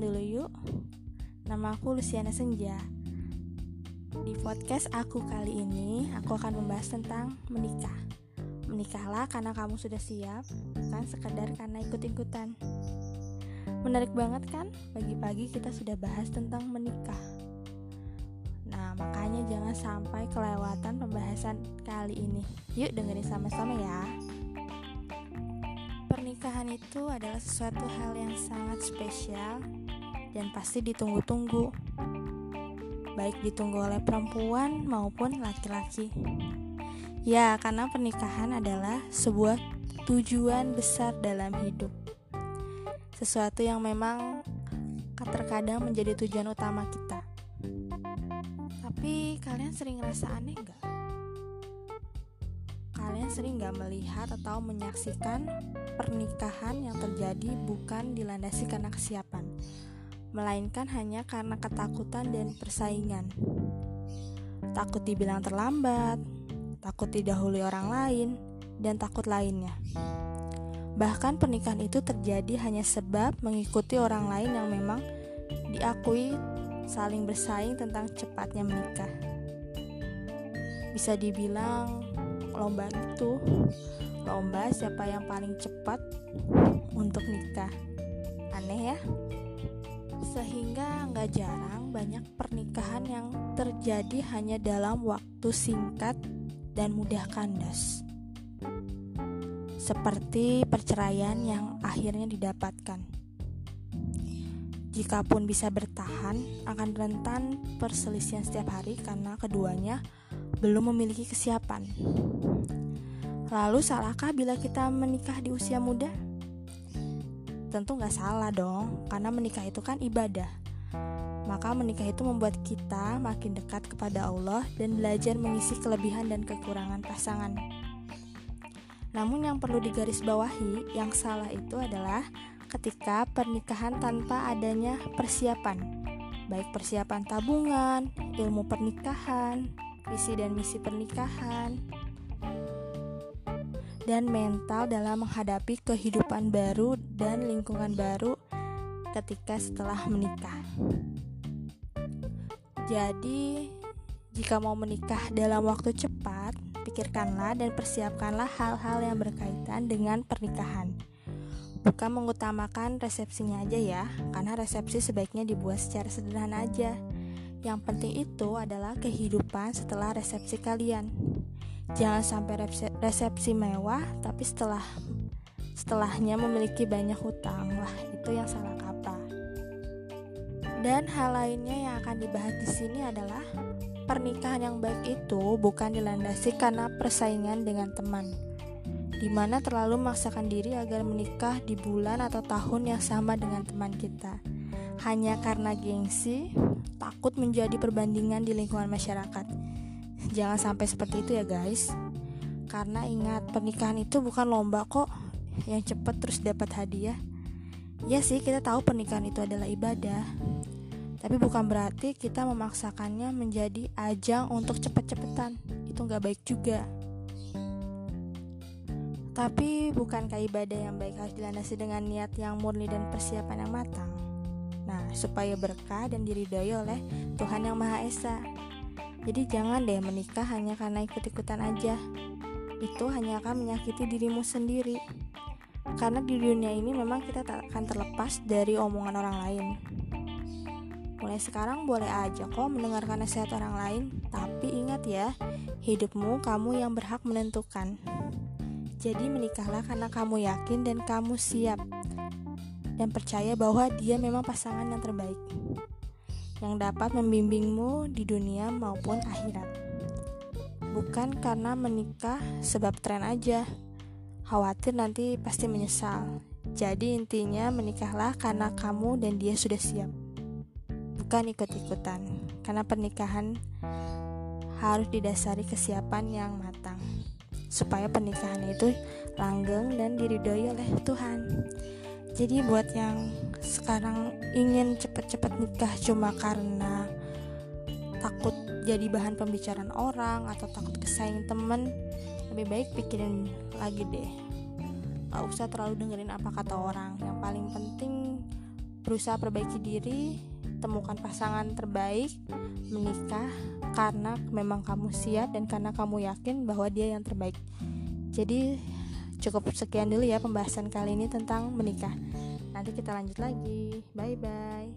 dulu yuk. Nama aku Luciana Senja. Di podcast aku kali ini, aku akan membahas tentang menikah. Menikahlah karena kamu sudah siap, bukan sekadar karena ikut-ikutan. Menarik banget kan? Pagi-pagi kita sudah bahas tentang menikah. Nah, makanya jangan sampai kelewatan pembahasan kali ini. Yuk dengerin sama-sama ya. Pernikahan itu adalah sesuatu hal yang sangat spesial dan pasti ditunggu-tunggu. Baik ditunggu oleh perempuan maupun laki-laki. Ya, karena pernikahan adalah sebuah tujuan besar dalam hidup. Sesuatu yang memang terkadang menjadi tujuan utama kita. Tapi kalian sering ngerasa aneh gak? Kalian sering gak melihat atau menyaksikan pernikahan yang terjadi bukan dilandasi karena kesiapan, melainkan hanya karena ketakutan dan persaingan. Takut dibilang terlambat, takut didahului orang lain, dan takut lainnya. Bahkan pernikahan itu terjadi hanya sebab mengikuti orang lain yang memang diakui saling bersaing tentang cepatnya menikah. Bisa dibilang lomba itu lomba siapa yang paling cepat untuk nikah aneh ya sehingga nggak jarang banyak pernikahan yang terjadi hanya dalam waktu singkat dan mudah kandas seperti perceraian yang akhirnya didapatkan Jikapun bisa bertahan, akan rentan perselisihan setiap hari karena keduanya belum memiliki kesiapan. Lalu salahkah bila kita menikah di usia muda? Tentu nggak salah dong, karena menikah itu kan ibadah. Maka menikah itu membuat kita makin dekat kepada Allah dan belajar mengisi kelebihan dan kekurangan pasangan. Namun yang perlu digarisbawahi, yang salah itu adalah ketika pernikahan tanpa adanya persiapan, baik persiapan tabungan, ilmu pernikahan, visi dan misi pernikahan, dan mental dalam menghadapi kehidupan baru dan lingkungan baru ketika setelah menikah. Jadi, jika mau menikah dalam waktu cepat, pikirkanlah dan persiapkanlah hal-hal yang berkaitan dengan pernikahan. Bukan mengutamakan resepsinya aja ya, karena resepsi sebaiknya dibuat secara sederhana aja. Yang penting itu adalah kehidupan setelah resepsi kalian jangan sampai resepsi mewah tapi setelah setelahnya memiliki banyak hutang. Wah itu yang salah kaprah. Dan hal lainnya yang akan dibahas di sini adalah pernikahan yang baik itu bukan dilandasi karena persaingan dengan teman di mana terlalu memaksakan diri agar menikah di bulan atau tahun yang sama dengan teman kita. Hanya karena gengsi takut menjadi perbandingan di lingkungan masyarakat Jangan sampai seperti itu ya guys. Karena ingat pernikahan itu bukan lomba kok yang cepet terus dapat hadiah. Ya sih kita tahu pernikahan itu adalah ibadah. Tapi bukan berarti kita memaksakannya menjadi ajang untuk cepet-cepetan. Itu nggak baik juga. Tapi bukankah ibadah yang baik harus dilandasi dengan niat yang murni dan persiapan yang matang? Nah, supaya berkah dan diridhoi oleh Tuhan Yang Maha Esa. Jadi jangan deh menikah hanya karena ikut-ikutan aja. Itu hanya akan menyakiti dirimu sendiri. Karena di dunia ini memang kita tak akan terlepas dari omongan orang lain. Mulai sekarang boleh aja kok mendengarkan nasihat orang lain, tapi ingat ya, hidupmu kamu yang berhak menentukan. Jadi menikahlah karena kamu yakin dan kamu siap dan percaya bahwa dia memang pasangan yang terbaik yang dapat membimbingmu di dunia maupun akhirat. Bukan karena menikah sebab tren aja. Khawatir nanti pasti menyesal. Jadi intinya menikahlah karena kamu dan dia sudah siap. Bukan ikut-ikutan. Karena pernikahan harus didasari kesiapan yang matang. Supaya pernikahan itu langgeng dan diridhoi oleh Tuhan. Jadi buat yang sekarang ingin cepet-cepet nikah cuma karena takut jadi bahan pembicaraan orang atau takut kesaing temen lebih baik pikirin lagi deh Gak usah terlalu dengerin apa kata orang Yang paling penting berusaha perbaiki diri, temukan pasangan terbaik, menikah karena memang kamu siap dan karena kamu yakin bahwa dia yang terbaik. Jadi cukup sekian dulu ya pembahasan kali ini tentang menikah. Nanti kita lanjut lagi. Bye bye.